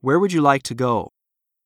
Where would you like to go?